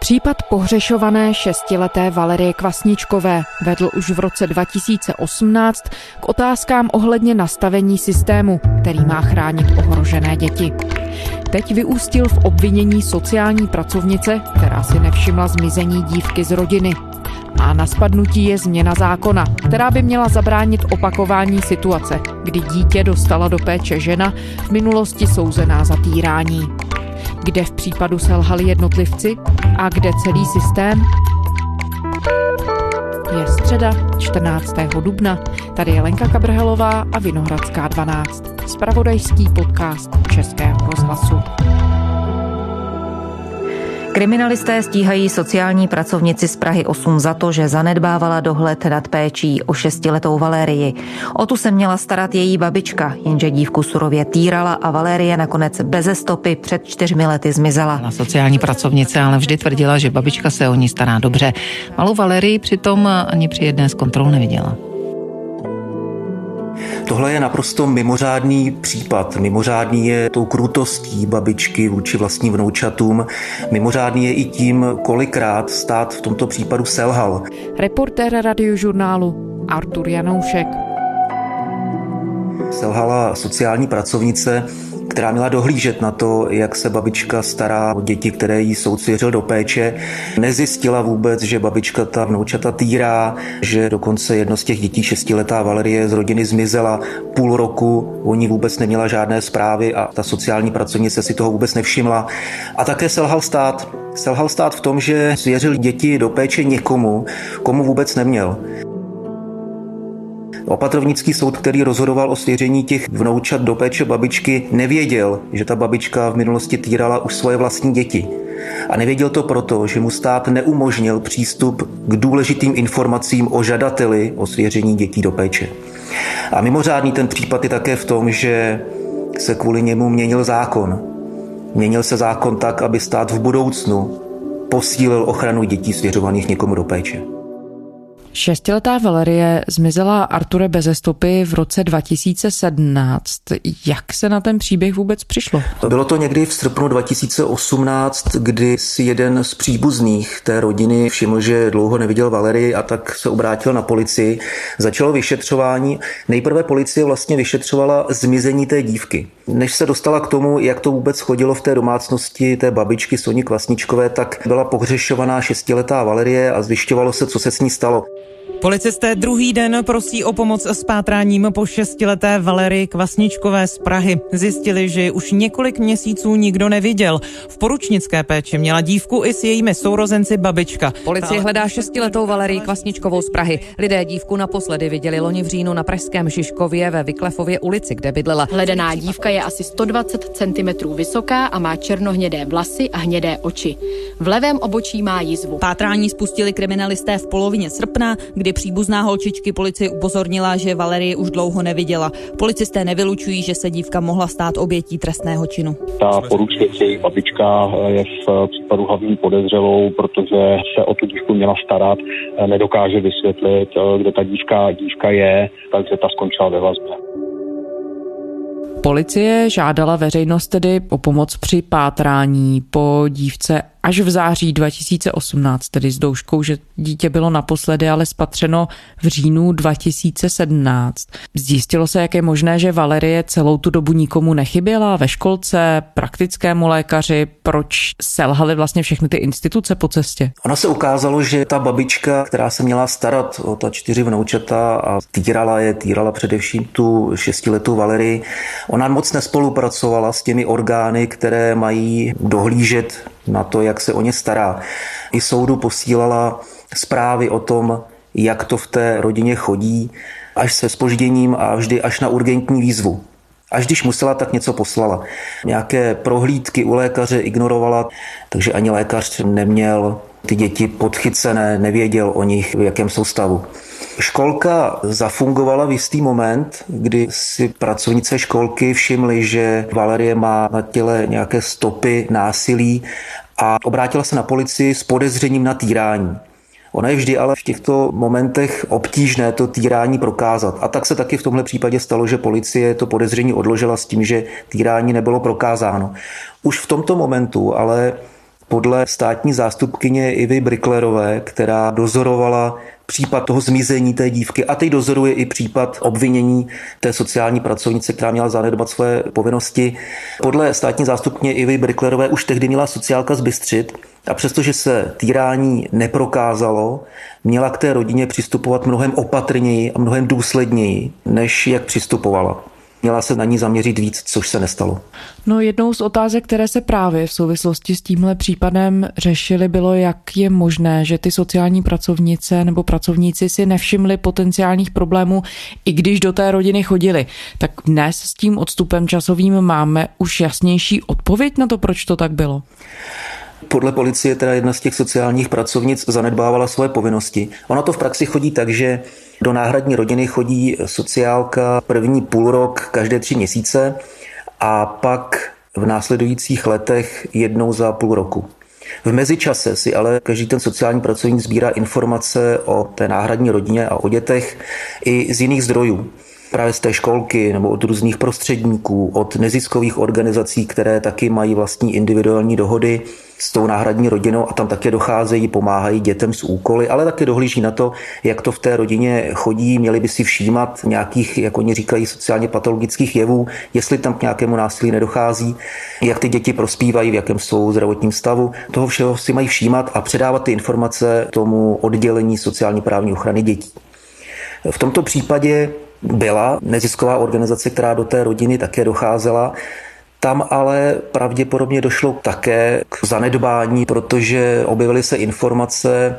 Případ pohřešované šestileté Valerie Kvasničkové vedl už v roce 2018 k otázkám ohledně nastavení systému, který má chránit ohrožené děti. Teď vyústil v obvinění sociální pracovnice, která si nevšimla zmizení dívky z rodiny. A na spadnutí je změna zákona, která by měla zabránit opakování situace, kdy dítě dostala do péče žena v minulosti souzená za týrání. Kde v případu selhali jednotlivci a kde celý systém? Je středa 14. dubna. Tady je Lenka Kabrhelová a Vinohradská 12. Spravodajský podcast Českého rozhlasu. Kriminalisté stíhají sociální pracovnici z Prahy 8 za to, že zanedbávala dohled nad péčí o šestiletou Valérii. O tu se měla starat její babička, jenže dívku surově týrala a Valérie nakonec beze stopy před čtyřmi lety zmizela. Na sociální pracovnice ale vždy tvrdila, že babička se o ní stará dobře. Malou Valérii přitom ani při jedné z kontrol neviděla. Tohle je naprosto mimořádný případ. Mimořádný je tou krutostí babičky vůči vlastním vnoučatům. Mimořádný je i tím, kolikrát stát v tomto případu selhal. Reportér radiožurnálu Artur Janoušek. Selhala sociální pracovnice, která měla dohlížet na to, jak se babička stará o děti, které jí soud svěřil do péče. Nezjistila vůbec, že babička ta vnoučata týrá, že dokonce jedno z těch dětí, šestiletá Valerie z rodiny zmizela půl roku, o ní vůbec neměla žádné zprávy a ta sociální pracovnice si toho vůbec nevšimla. A také selhal stát. Selhal stát v tom, že svěřil děti do péče někomu, komu vůbec neměl. Opatrovnický soud, který rozhodoval o svěření těch vnoučat do péče babičky, nevěděl, že ta babička v minulosti týrala už svoje vlastní děti. A nevěděl to proto, že mu stát neumožnil přístup k důležitým informacím o žadateli o svěření dětí do péče. A mimořádný ten případ je také v tom, že se kvůli němu měnil zákon. Měnil se zákon tak, aby stát v budoucnu posílil ochranu dětí svěřovaných někomu do péče. Šestiletá Valerie zmizela Arture beze stopy v roce 2017. Jak se na ten příběh vůbec přišlo? Bylo to někdy v srpnu 2018, kdy si jeden z příbuzných té rodiny všiml, že dlouho neviděl Valerii a tak se obrátil na policii. Začalo vyšetřování. Nejprve policie vlastně vyšetřovala zmizení té dívky. Než se dostala k tomu, jak to vůbec chodilo v té domácnosti té babičky Soni Kvasničkové, tak byla pohřešovaná šestiletá Valerie a zjišťovalo se, co se s ní stalo. Policisté druhý den prosí o pomoc s pátráním po šestileté Valery Kvasničkové z Prahy. Zjistili, že ji už několik měsíců nikdo neviděl. V poručnické péči měla dívku i s jejími sourozenci babička. Policie hledá šestiletou Valerii Kvasničkovou z Prahy. Lidé dívku naposledy viděli loni v říjnu na pražském Šiškově ve Vyklefově ulici, kde bydlela. Hledaná dívka je asi 120 cm vysoká a má černohnědé vlasy a hnědé oči. V levém obočí má jizvu. Pátrání spustili kriminalisté v polovině srpna, kdy kdy příbuzná holčičky policie upozornila, že Valerie už dlouho neviděla. Policisté nevylučují, že se dívka mohla stát obětí trestného činu. Ta poručnice, její babička je v případu hlavní podezřelou, protože se o tu dívku měla starat, nedokáže vysvětlit, kde ta dívka, dívka je, takže ta skončila ve vazbě. Policie žádala veřejnost tedy o pomoc při pátrání po dívce až v září 2018, tedy s douškou, že dítě bylo naposledy ale spatřeno v říjnu 2017. Zjistilo se, jak je možné, že Valerie celou tu dobu nikomu nechyběla ve školce, praktickému lékaři, proč selhaly vlastně všechny ty instituce po cestě? Ono se ukázalo, že ta babička, která se měla starat o ta čtyři vnoučata a týrala je, týrala především tu šestiletou Valerii, ona moc nespolupracovala s těmi orgány, které mají dohlížet na to, jak se o ně stará. I soudu posílala zprávy o tom, jak to v té rodině chodí, až se spožděním a vždy až na urgentní výzvu. Až když musela, tak něco poslala. Nějaké prohlídky u lékaře ignorovala, takže ani lékař neměl ty děti podchycené, nevěděl o nich, v jakém jsou stavu. Školka zafungovala v jistý moment, kdy si pracovnice školky všimly, že Valerie má na těle nějaké stopy násilí a obrátila se na policii s podezřením na týrání. Ona je vždy ale v těchto momentech obtížné to týrání prokázat. A tak se taky v tomhle případě stalo, že policie to podezření odložila s tím, že týrání nebylo prokázáno. Už v tomto momentu ale Podle státní zástupkyně Ivy Bricklerové, která dozorovala případ toho zmizení té dívky a teď dozoruje i případ obvinění té sociální pracovnice, která měla zanedbat své povinnosti. Podle státní zástupně Ivy Bricklerové už tehdy měla sociálka zbystřit a přestože se týrání neprokázalo, měla k té rodině přistupovat mnohem opatrněji a mnohem důsledněji, než jak přistupovala. Měla se na ní zaměřit víc, což se nestalo. No jednou z otázek, které se právě v souvislosti s tímhle případem řešily, bylo, jak je možné, že ty sociální pracovnice nebo pracovníci si nevšimli potenciálních problémů, i když do té rodiny chodili. Tak dnes s tím odstupem časovým máme už jasnější odpověď na to, proč to tak bylo. Podle policie teda jedna z těch sociálních pracovnic zanedbávala svoje povinnosti. Ona to v praxi chodí tak, že do náhradní rodiny chodí sociálka první půl rok každé tři měsíce a pak v následujících letech jednou za půl roku. V mezičase si ale každý ten sociální pracovník sbírá informace o té náhradní rodině a o dětech i z jiných zdrojů právě z té školky nebo od různých prostředníků, od neziskových organizací, které taky mají vlastní individuální dohody s tou náhradní rodinou a tam také docházejí, pomáhají dětem s úkoly, ale také dohlíží na to, jak to v té rodině chodí, měli by si všímat nějakých, jak oni říkají, sociálně patologických jevů, jestli tam k nějakému násilí nedochází, jak ty děti prospívají, v jakém jsou zdravotním stavu. Toho všeho si mají všímat a předávat ty informace tomu oddělení sociální právní ochrany dětí. V tomto případě byla nezisková organizace, která do té rodiny také docházela. Tam ale pravděpodobně došlo také k zanedbání, protože objevily se informace,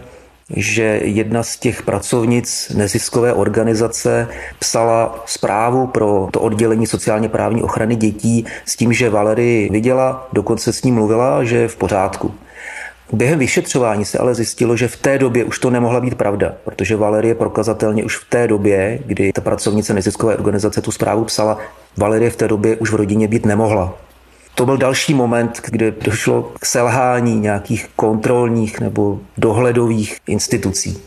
že jedna z těch pracovnic neziskové organizace psala zprávu pro to oddělení sociálně právní ochrany dětí s tím, že Valery viděla, dokonce s ním mluvila, že je v pořádku. Během vyšetřování se ale zjistilo, že v té době už to nemohla být pravda, protože Valerie prokazatelně už v té době, kdy ta pracovnice neziskové organizace tu zprávu psala, Valerie v té době už v rodině být nemohla. To byl další moment, kde došlo k selhání nějakých kontrolních nebo dohledových institucí.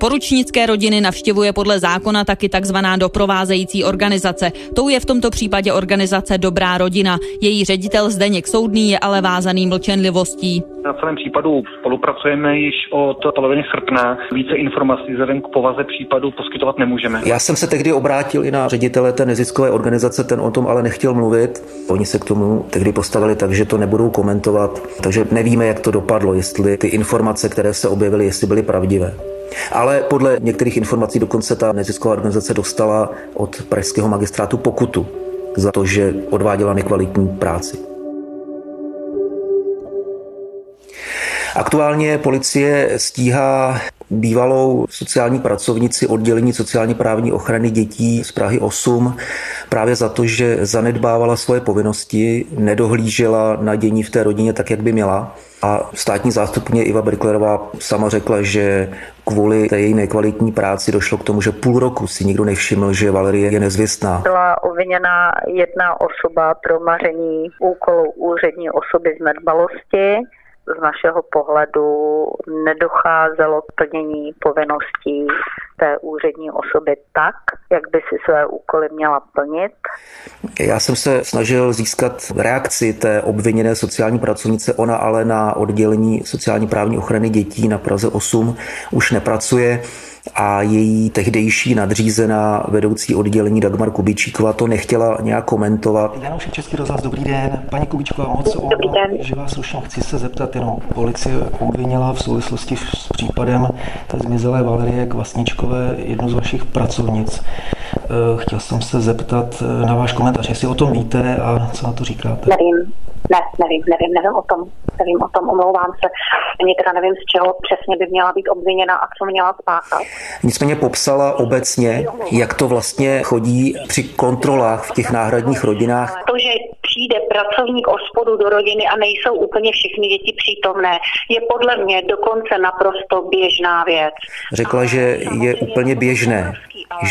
Poručnické rodiny navštěvuje podle zákona taky takzvaná doprovázející organizace. Tou je v tomto případě organizace Dobrá rodina. Její ředitel Zdeněk Soudný je ale vázaný mlčenlivostí. Na celém případu spolupracujeme již od poloviny srpna. Více informací vzhledem k povaze případu poskytovat nemůžeme. Já jsem se tehdy obrátil i na ředitele té neziskové organizace, ten o tom ale nechtěl mluvit. Oni se k tomu tehdy postavili tak, že to nebudou komentovat, takže nevíme, jak to dopadlo, jestli ty informace, které se objevily, jestli byly pravdivé. Ale podle některých informací dokonce ta nezisková organizace dostala od pražského magistrátu pokutu za to, že odváděla nekvalitní práci. Aktuálně policie stíhá bývalou sociální pracovnici oddělení sociální právní ochrany dětí z Prahy 8 právě za to, že zanedbávala svoje povinnosti, nedohlížela na dění v té rodině tak, jak by měla. A státní zástupně Iva Briklerová sama řekla, že kvůli té její nekvalitní práci došlo k tomu, že půl roku si nikdo nevšiml, že Valerie je nezvěstná. Byla obviněna jedna osoba pro maření úkolů úřední osoby z nedbalosti z našeho pohledu nedocházelo k plnění povinností té úřední osoby tak, jak by si své úkoly měla plnit. Já jsem se snažil získat reakci té obviněné sociální pracovnice, ona ale na oddělení sociální právní ochrany dětí na Praze 8 už nepracuje a její tehdejší nadřízená vedoucí oddělení Dagmar Kubičíková to nechtěla nějak komentovat. Janoš Český rozhlas, dobrý den. Paní Kubičková, moc o že vás slušně chci se zeptat, jenom policie obvinila v souvislosti s případem té zmizelé Valerie Kvasničkové jednu z vašich pracovnic. Eh, chtěl jsem se zeptat eh, na váš komentář, jestli o tom víte a co na to říkáte. Nevím. Ne, nevím, nevím, nevím o tom. Nevím o tom, omlouvám se. Ani teda nevím, z čeho přesně by měla být obviněna a co měla spáchat. Nicméně popsala obecně, jak to vlastně chodí při kontrolách v těch náhradních rodinách. To, že přijde pracovník ospodu do rodiny a nejsou úplně všechny děti přítomné, je podle mě dokonce naprosto běžná věc. Řekla, že je úplně běžné,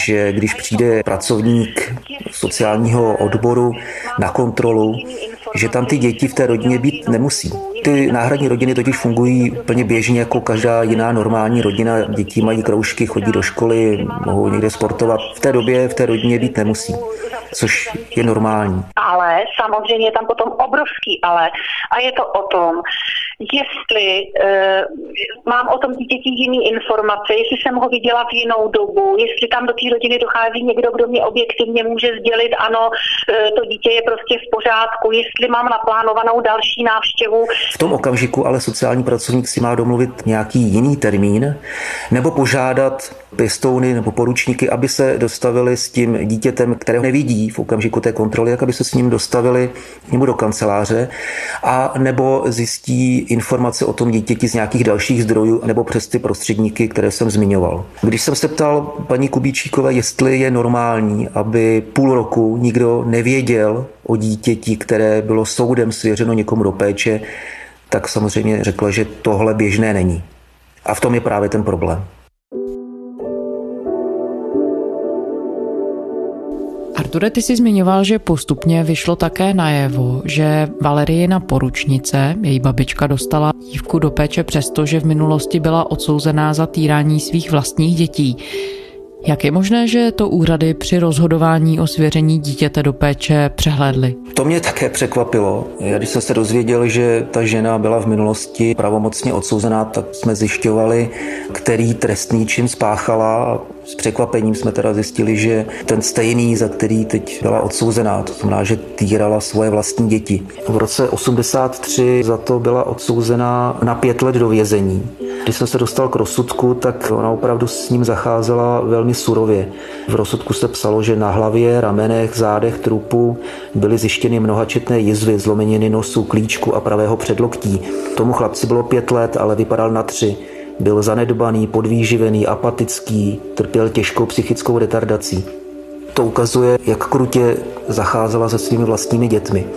že když přijde pracovník sociálního odboru na kontrolu, že tam ty děti v té rodině být nemusí. Ty náhradní rodiny totiž fungují plně běžně jako každá jiná normální rodina. Děti mají kroužky, chodí do školy, mohou někde sportovat. V té době v té rodině být nemusí. což je normální. Ale samozřejmě je tam potom obrovský ale. A je to o tom, jestli uh, mám o tom dítěti jiný informace, jestli jsem ho viděla v jinou dobu, jestli tam do té rodiny dochází někdo, kdo mě objektivně může sdělit, ano, uh, to dítě je prostě v pořádku, jestli mám naplánovanou další návštěvu. V tom okamžiku ale sociální pracovník si má domluvit nějaký jiný termín nebo požádat pěstouny nebo poručníky, aby se dostavili s tím dítětem, které nevidí v okamžiku té kontroly, jak aby se s ním dostavili k němu do kanceláře a nebo zjistí informace o tom dítěti z nějakých dalších zdrojů nebo přes ty prostředníky, které jsem zmiňoval. Když jsem se ptal paní Kubíčíkové, jestli je normální, aby půl roku nikdo nevěděl o dítěti, které bylo soudem svěřeno někomu do péče, tak samozřejmě řekla, že tohle běžné není. A v tom je právě ten problém. Arture, ty jsi zmiňoval, že postupně vyšlo také najevo, že Valerijina poručnice, její babička, dostala dívku do péče přesto, že v minulosti byla odsouzená za týrání svých vlastních dětí. Jak je možné, že to úřady při rozhodování o svěření dítěte do péče přehlédly? To mě také překvapilo. Já když jsem se dozvěděl, že ta žena byla v minulosti pravomocně odsouzená, tak jsme zjišťovali, který trestný čin spáchala. S překvapením jsme teda zjistili, že ten stejný, za který teď byla odsouzená, to znamená, že týrala svoje vlastní děti. V roce 83 za to byla odsouzená na pět let do vězení. Když jsem se dostal k rozsudku, tak ona opravdu s ním zacházela velmi surově. V rozsudku se psalo, že na hlavě, ramenech, zádech trupu byly zjištěny mnohačetné jizvy, zlomeniny nosu, klíčku a pravého předloktí. Tomu chlapci bylo pět let, ale vypadal na tři. Byl zanedbaný, podvýživený, apatický, trpěl těžkou psychickou retardací. To ukazuje, jak krutě zacházela se svými vlastními dětmi.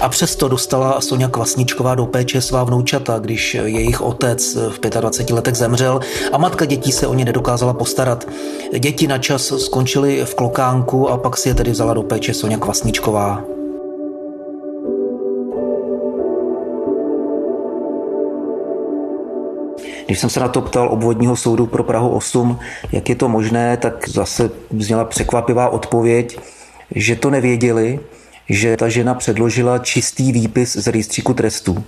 A přesto dostala Sonja Kvasničková do péče svá vnoučata, když jejich otec v 25 letech zemřel a matka dětí se o ně nedokázala postarat. Děti na čas skončily v klokánku a pak si je tedy vzala do péče Sonja Kvasničková. Když jsem se na to ptal obvodního soudu pro Prahu 8, jak je to možné, tak zase zněla překvapivá odpověď, že to nevěděli, že ta žena předložila čistý výpis z rejstříku trestů.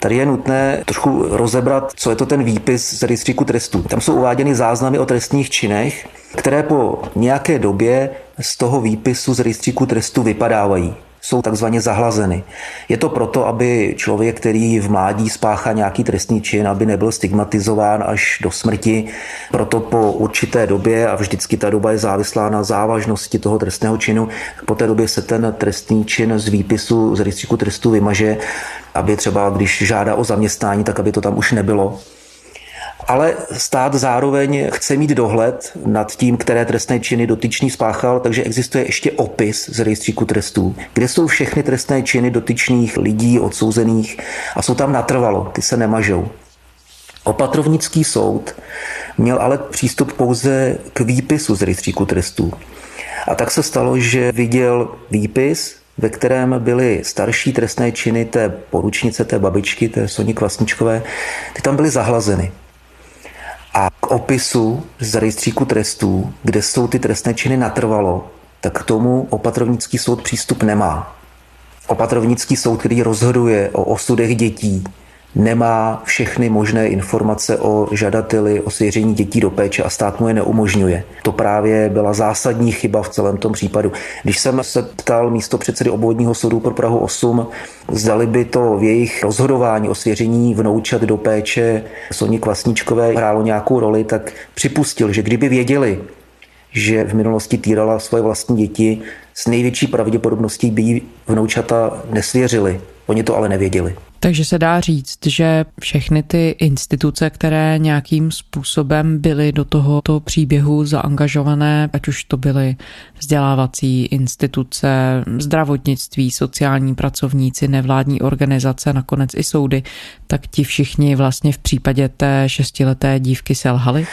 Tady je nutné trošku rozebrat, co je to ten výpis z rejstříku trestů. Tam jsou uváděny záznamy o trestních činech, které po nějaké době z toho výpisu z rejstříku trestů vypadávají jsou takzvaně zahlazeny. Je to proto, aby člověk, který v mládí spáchá nějaký trestný čin, aby nebyl stigmatizován až do smrti. Proto po určité době, a vždycky ta doba je závislá na závažnosti toho trestného činu, po té době se ten trestný čin z výpisu z rejstříku trestů vymaže, aby třeba, když žádá o zaměstnání, tak aby to tam už nebylo ale stát zároveň chce mít dohled nad tím, které trestné činy dotyčný spáchal, takže existuje ještě opis z rejstříku trestů, kde jsou všechny trestné činy dotyčných lidí odsouzených a jsou tam natrvalo, ty se nemažou. Opatrovnický soud měl ale přístup pouze k výpisu z rejstříku trestů. A tak se stalo, že viděl výpis, ve kterém byly starší trestné činy té poručnice, té babičky, té Soni Kvasničkové, ty tam byly zahlazeny. A k opisu z rejstříku trestů, kde jsou ty trestné činy natrvalo, tak k tomu opatrovnický soud přístup nemá. Opatrovnický soud, který rozhoduje o osudech dětí, nemá všechny možné informace o žadateli o svěření dětí do péče a stát mu je neumožňuje. To právě byla zásadní chyba v celém tom případu. Když jsem se ptal místo předsedy obvodního soudu pro Prahu 8, zdali by to v jejich rozhodování o svěření vnoučat do péče Soni Kvasničkové hrálo nějakou roli, tak připustil, že kdyby věděli, že v minulosti týrala svoje vlastní děti, s největší pravděpodobností by jí vnoučata nesvěřili. Oni to ale nevěděli. Takže se dá říct, že všechny ty instituce, které nějakým způsobem byly do tohoto příběhu zaangažované, ať už to byly vzdělávací instituce, zdravotnictví, sociální pracovníci, nevládní organizace, nakonec i soudy, tak ti všichni vlastně v případě té šestileté dívky selhali?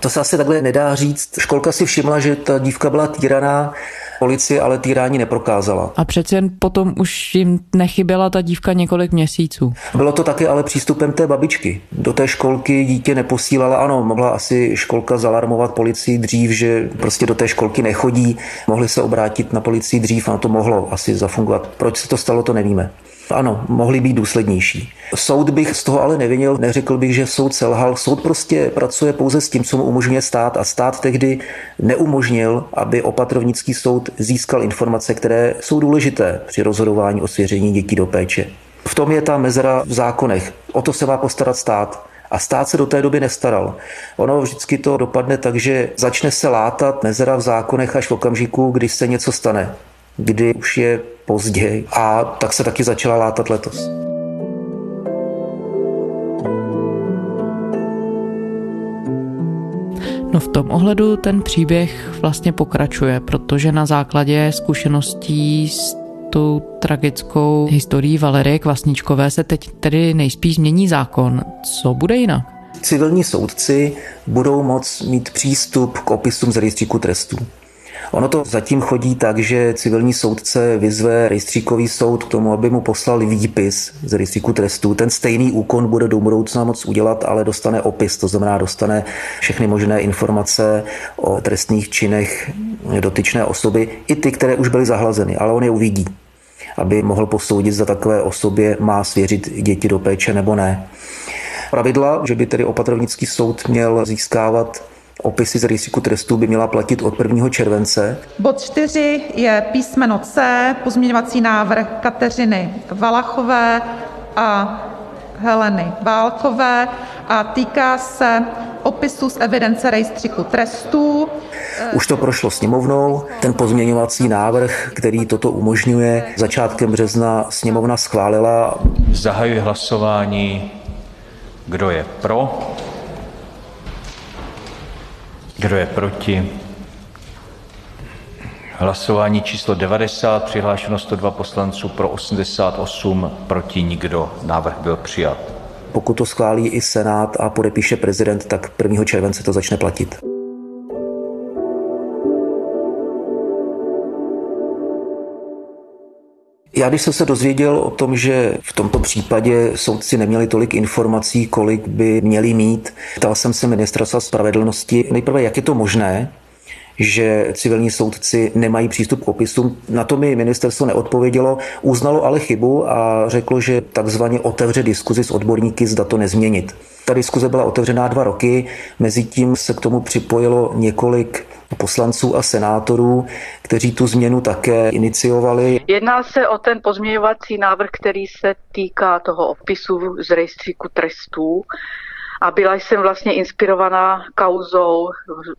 To se asi takhle nedá říct. Školka si všimla, že ta dívka byla týraná, policie ale týrání neprokázala. A přece jen potom už jim nechyběla ta ta dívka několik měsíců. Bylo to taky ale přístupem té babičky. Do té školky dítě neposílala, ano, mohla asi školka zalarmovat policii dřív, že prostě do té školky nechodí, mohli se obrátit na policii dřív a to mohlo asi zafungovat. Proč se to stalo, to nevíme. Ano, mohli být důslednější. Soud bych z toho ale nevinil, neřekl bych, že soud selhal. Soud prostě pracuje pouze s tím, co mu umožňuje stát a stát tehdy neumožnil, aby opatrovnický soud získal informace, které jsou důležité při rozhodování o svěření dětí do péče. V tom je ta mezera v zákonech. O to se má postarat stát. A stát se do té doby nestaral. Ono vždycky to dopadne tak, že začne se látat mezera v zákonech až v okamžiku, kdy se něco stane kdy už je pozdě a tak se taky začala látat letos. No v tom ohledu ten příběh vlastně pokračuje, protože na základě zkušeností s tou tragickou historií Valerie Kvasničkové se teď tedy nejspíš změní zákon. Co bude jinak? Civilní soudci budou moct mít přístup k opisům z rejstříku trestů. Ono to zatím chodí tak, že civilní soudce vyzve rejstříkový soud k tomu, aby mu poslal výpis z rejstříku trestů. Ten stejný úkon bude do budoucna moc udělat, ale dostane opis, to znamená dostane všechny možné informace o trestných činech dotyčné osoby, i ty, které už byly zahlazeny, ale on je uvidí aby mohl posoudit, zda takové osobě má svěřit děti do péče nebo ne. Pravidla, že by tedy opatrovnický soud měl získávat Opisy z rejstříku trestů by měla platit od 1. července. Bod 4 je písmeno C, pozměňovací návrh Kateřiny Valachové a Heleny Válkové a týká se opisu z evidence rejstříku trestů. Už to prošlo sněmovnou. Ten pozměňovací návrh, který toto umožňuje, začátkem března sněmovna schválila. Zahajuji hlasování. Kdo je pro? Kdo je proti? Hlasování číslo 90, přihlášeno 102 poslanců, pro 88, proti nikdo. Návrh byl přijat. Pokud to schválí i Senát a podepíše prezident, tak 1. července to začne platit. Já když jsem se dozvěděl o tom, že v tomto případě soudci neměli tolik informací, kolik by měli mít, ptal jsem se ministerstva spravedlnosti nejprve, jak je to možné, že civilní soudci nemají přístup k opisům. Na to mi ministerstvo neodpovědělo, uznalo ale chybu a řeklo, že takzvaně otevře diskuzi s odborníky, zda to nezměnit. Ta diskuze byla otevřená dva roky, mezi tím se k tomu připojilo několik poslanců a senátorů, kteří tu změnu také iniciovali. Jedná se o ten pozměňovací návrh, který se týká toho opisu z rejstříku trestů a byla jsem vlastně inspirovaná kauzou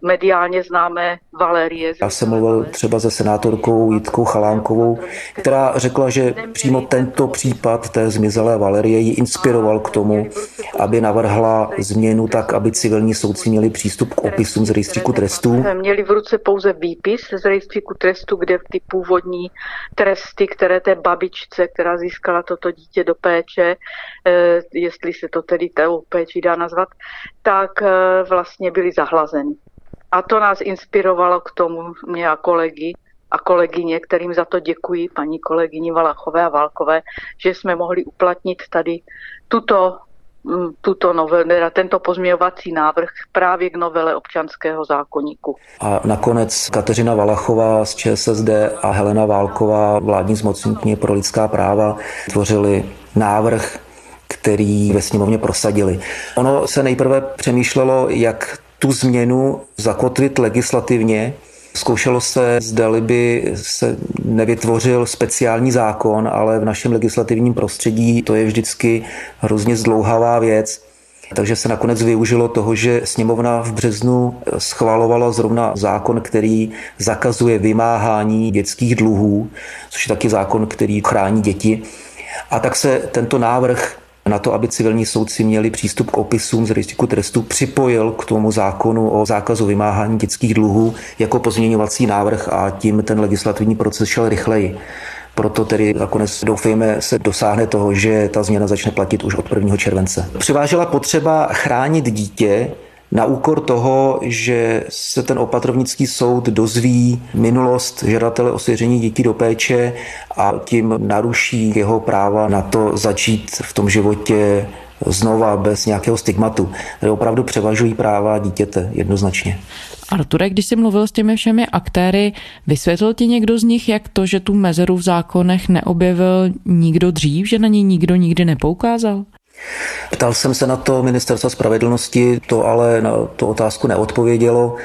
mediálně známé Valérie. Já jsem mluvil třeba se senátorkou Jitkou Chalánkovou, která řekla, že přímo tento případ té zmizelé Valerie ji inspiroval k tomu, aby navrhla změnu tak, aby civilní soudci měli přístup k opisům z rejstříku trestů. Měli v ruce pouze výpis z rejstříku trestů, kde ty původní tresty, které té babičce, která získala toto dítě do péče, eh, jestli se to tedy tou péči dá nazvat, tak eh, vlastně byly zahlazeny. A to nás inspirovalo k tomu, mě a kolegy, a kolegyně, kterým za to děkuji, paní kolegyni Valachové a Válkové, že jsme mohli uplatnit tady tuto mm, tuto novel, tento pozměňovací návrh právě k novele občanského zákoníku. A nakonec Kateřina Valachová z ČSSD a Helena Válková, vládní zmocněnkyně pro lidská práva, tvořili návrh který ve sněmovně prosadili. Ono se nejprve přemýšlelo, jak tu změnu zakotvit legislativně, Zkoušelo se, zdali by se nevytvořil speciální zákon, ale v našem legislativním prostředí to je vždycky hrozně zdlouhavá věc. Takže se nakonec využilo toho, že sněmovna v březnu schvalovala zrovna zákon, který zakazuje vymáhání dětských dluhů, což je taky zákon, který chrání děti. A tak se tento návrh na to, aby civilní soudci měli přístup k opisům z rejstříku trestů, připojil k tomu zákonu o zákazu vymáhání dětských dluhů jako pozměňovací návrh a tím ten legislativní proces šel rychleji. Proto tedy nakonec doufejme se dosáhne toho, že ta změna začne platit už od 1. července. Přivážela potřeba chránit dítě na úkor toho, že se ten opatrovnický soud dozví minulost žadatele o svěření dětí do péče a tím naruší jeho práva na to začít v tom životě znova bez nějakého stigmatu. Tady opravdu převažují práva dítěte jednoznačně. Arture, když jsi mluvil s těmi všemi aktéry, vysvětlil ti někdo z nich, jak to, že tu mezeru v zákonech neobjevil nikdo dřív, že na ní nikdo nikdy nepoukázal? Ptal jsem se na to ministerstva spravedlnosti, to ale na tu otázku neodpovědělo.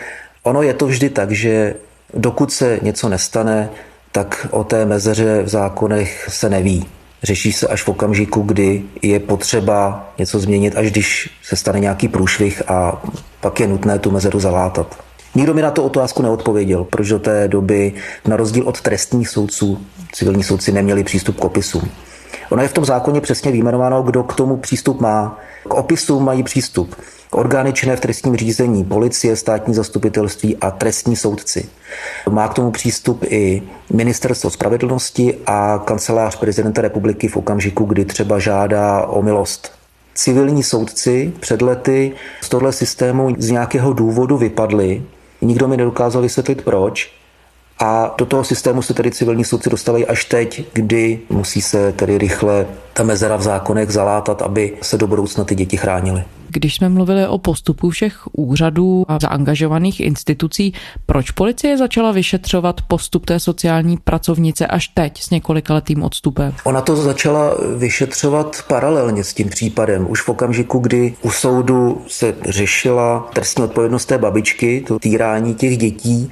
Ono je to vždy tak, že dokud se něco nestane, tak o té mezeře v zákonech se neví. Řeší se až v okamžiku, kdy je potřeba něco změnit, až když se stane nějaký průšvih a pak je nutné tu mezeru zalátat. Nikdo mi na to otázku neodpověděl, proč do té doby, na rozdíl od trestních soudců, civilní soudci neměli přístup k opisům. Ono je v tom zákoně přesně vyjmenováno, kdo k tomu přístup má. K opisům mají přístup orgány činné v trestním řízení, policie, státní zastupitelství a trestní soudci. Má k tomu přístup i ministerstvo spravedlnosti a kancelář prezidenta republiky v okamžiku, kdy třeba žádá o milost. Civilní soudci před lety z tohle systému z nějakého důvodu vypadli. Nikdo mi nedokázal vysvětlit proč. A do toho systému se tedy civilní soudci dostávají až teď, kdy musí se tedy rychle ta mezera v zákonech zalátat, aby se do budoucna ty děti chránily. Když jsme mluvili o postupu všech úřadů a zaangažovaných institucí, proč policie začala vyšetřovat postup té sociální pracovnice až teď s několika letým odstupem? Ona to začala vyšetřovat paralelně s tím případem. Už v okamžiku, kdy u soudu se řešila trestní odpovědnost té babičky, to týrání těch dětí,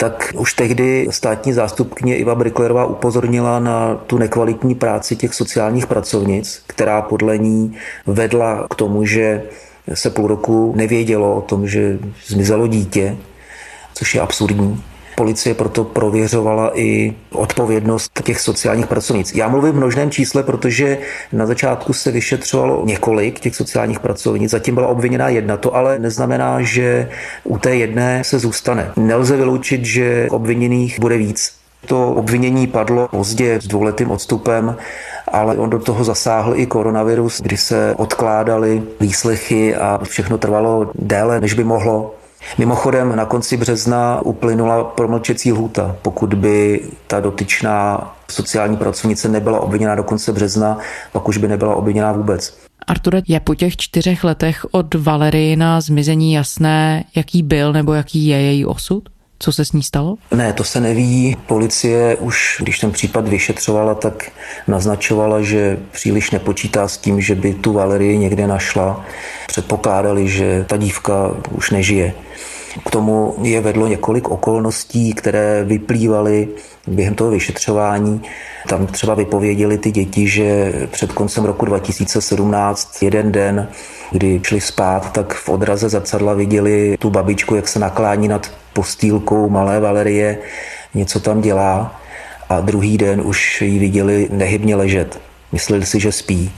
tak už tehdy státní zástupkyně Iva Briklerová upozornila na tu nekvalitní práci těch sociálních pracovnic, která podle ní vedla k tomu, že se půl roku nevědělo o tom, že zmizelo dítě, což je absurdní. Policie proto prověřovala i odpovědnost těch sociálních pracovnic. Já mluvím v množném čísle, protože na začátku se vyšetřovalo několik těch sociálních pracovnic, zatím byla obviněná jedna, to ale neznamená, že u té jedné se zůstane. Nelze vyloučit, že obviněných bude víc. To obvinění padlo pozdě s dvouletým odstupem, ale on do toho zasáhl i koronavirus, kdy se odkládaly výslechy a všechno trvalo déle, než by mohlo. Mimochodem na konci března uplynula promlčecí lhůta. Pokud by ta dotyčná sociální pracovnice nebyla obviněna do konce března, pak už by nebyla obviněná vůbec. Arture, je po těch čtyřech letech od Valerii na zmizení jasné, jaký byl nebo jaký je její osud? Co se s ní stalo? Ne, to se neví. Policie už, když ten případ vyšetřovala, tak naznačovala, že příliš nepočítá s tím, že by tu Valerii někde našla. Předpokládali, že ta dívka už nežije. K tomu je vedlo několik okolností, které vyplývaly během toho vyšetřování. Tam třeba vypověděli ty děti, že před koncem roku 2017 jeden den, kdy šli spát, tak v odraze zrcadla viděli tu babičku, jak se naklání nad postýlkou malé Valerie, něco tam dělá a druhý den už ji viděli nehybně ležet. Mysleli si, že spí.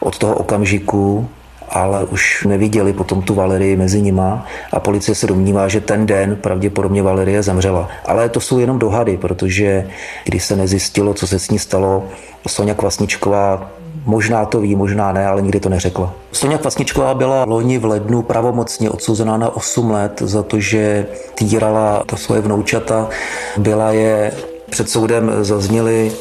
Od toho okamžiku ale už neviděli potom tu Valerii mezi nima a policie se domnívá, že ten den pravděpodobně Valerie zemřela. Ale to jsou jenom dohady, protože když se nezjistilo, co se s ní stalo, Sonja Kvasničková Možná to ví, možná ne, ale nikdy to neřekla. Sonja Kvasničková byla loni v lednu pravomocně odsouzená na 8 let za to, že týrala to svoje vnoučata. Byla je před soudem zazněly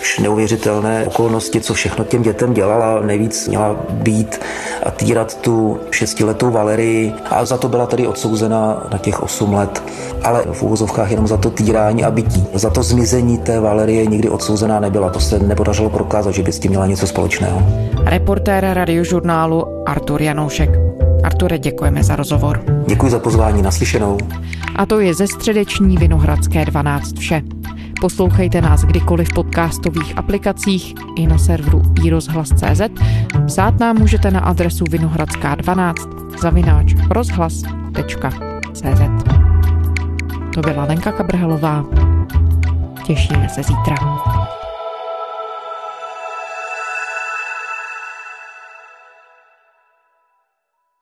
už neuvěřitelné okolnosti, co všechno těm dětem dělala. Nejvíc měla být a týrat tu šestiletou Valerii a za to byla tedy odsouzena na těch 8 let. Ale v úvozovkách jenom za to týrání a bytí. Za to zmizení té Valerie nikdy odsouzená nebyla. To se nepodařilo prokázat, že by s tím měla něco společného. Reportér radiožurnálu Artur Janoušek. Arture, děkujeme za rozhovor. Děkuji za pozvání, naslyšenou. A to je ze středeční Vinohradské 12 vše. Poslouchejte nás kdykoliv v podcastových aplikacích i na serveru iRozhlas.cz. Psát nám můžete na adresu vinohradská12 zavináč rozhlas.cz To byla Lenka Kabrhelová. Těšíme se zítra.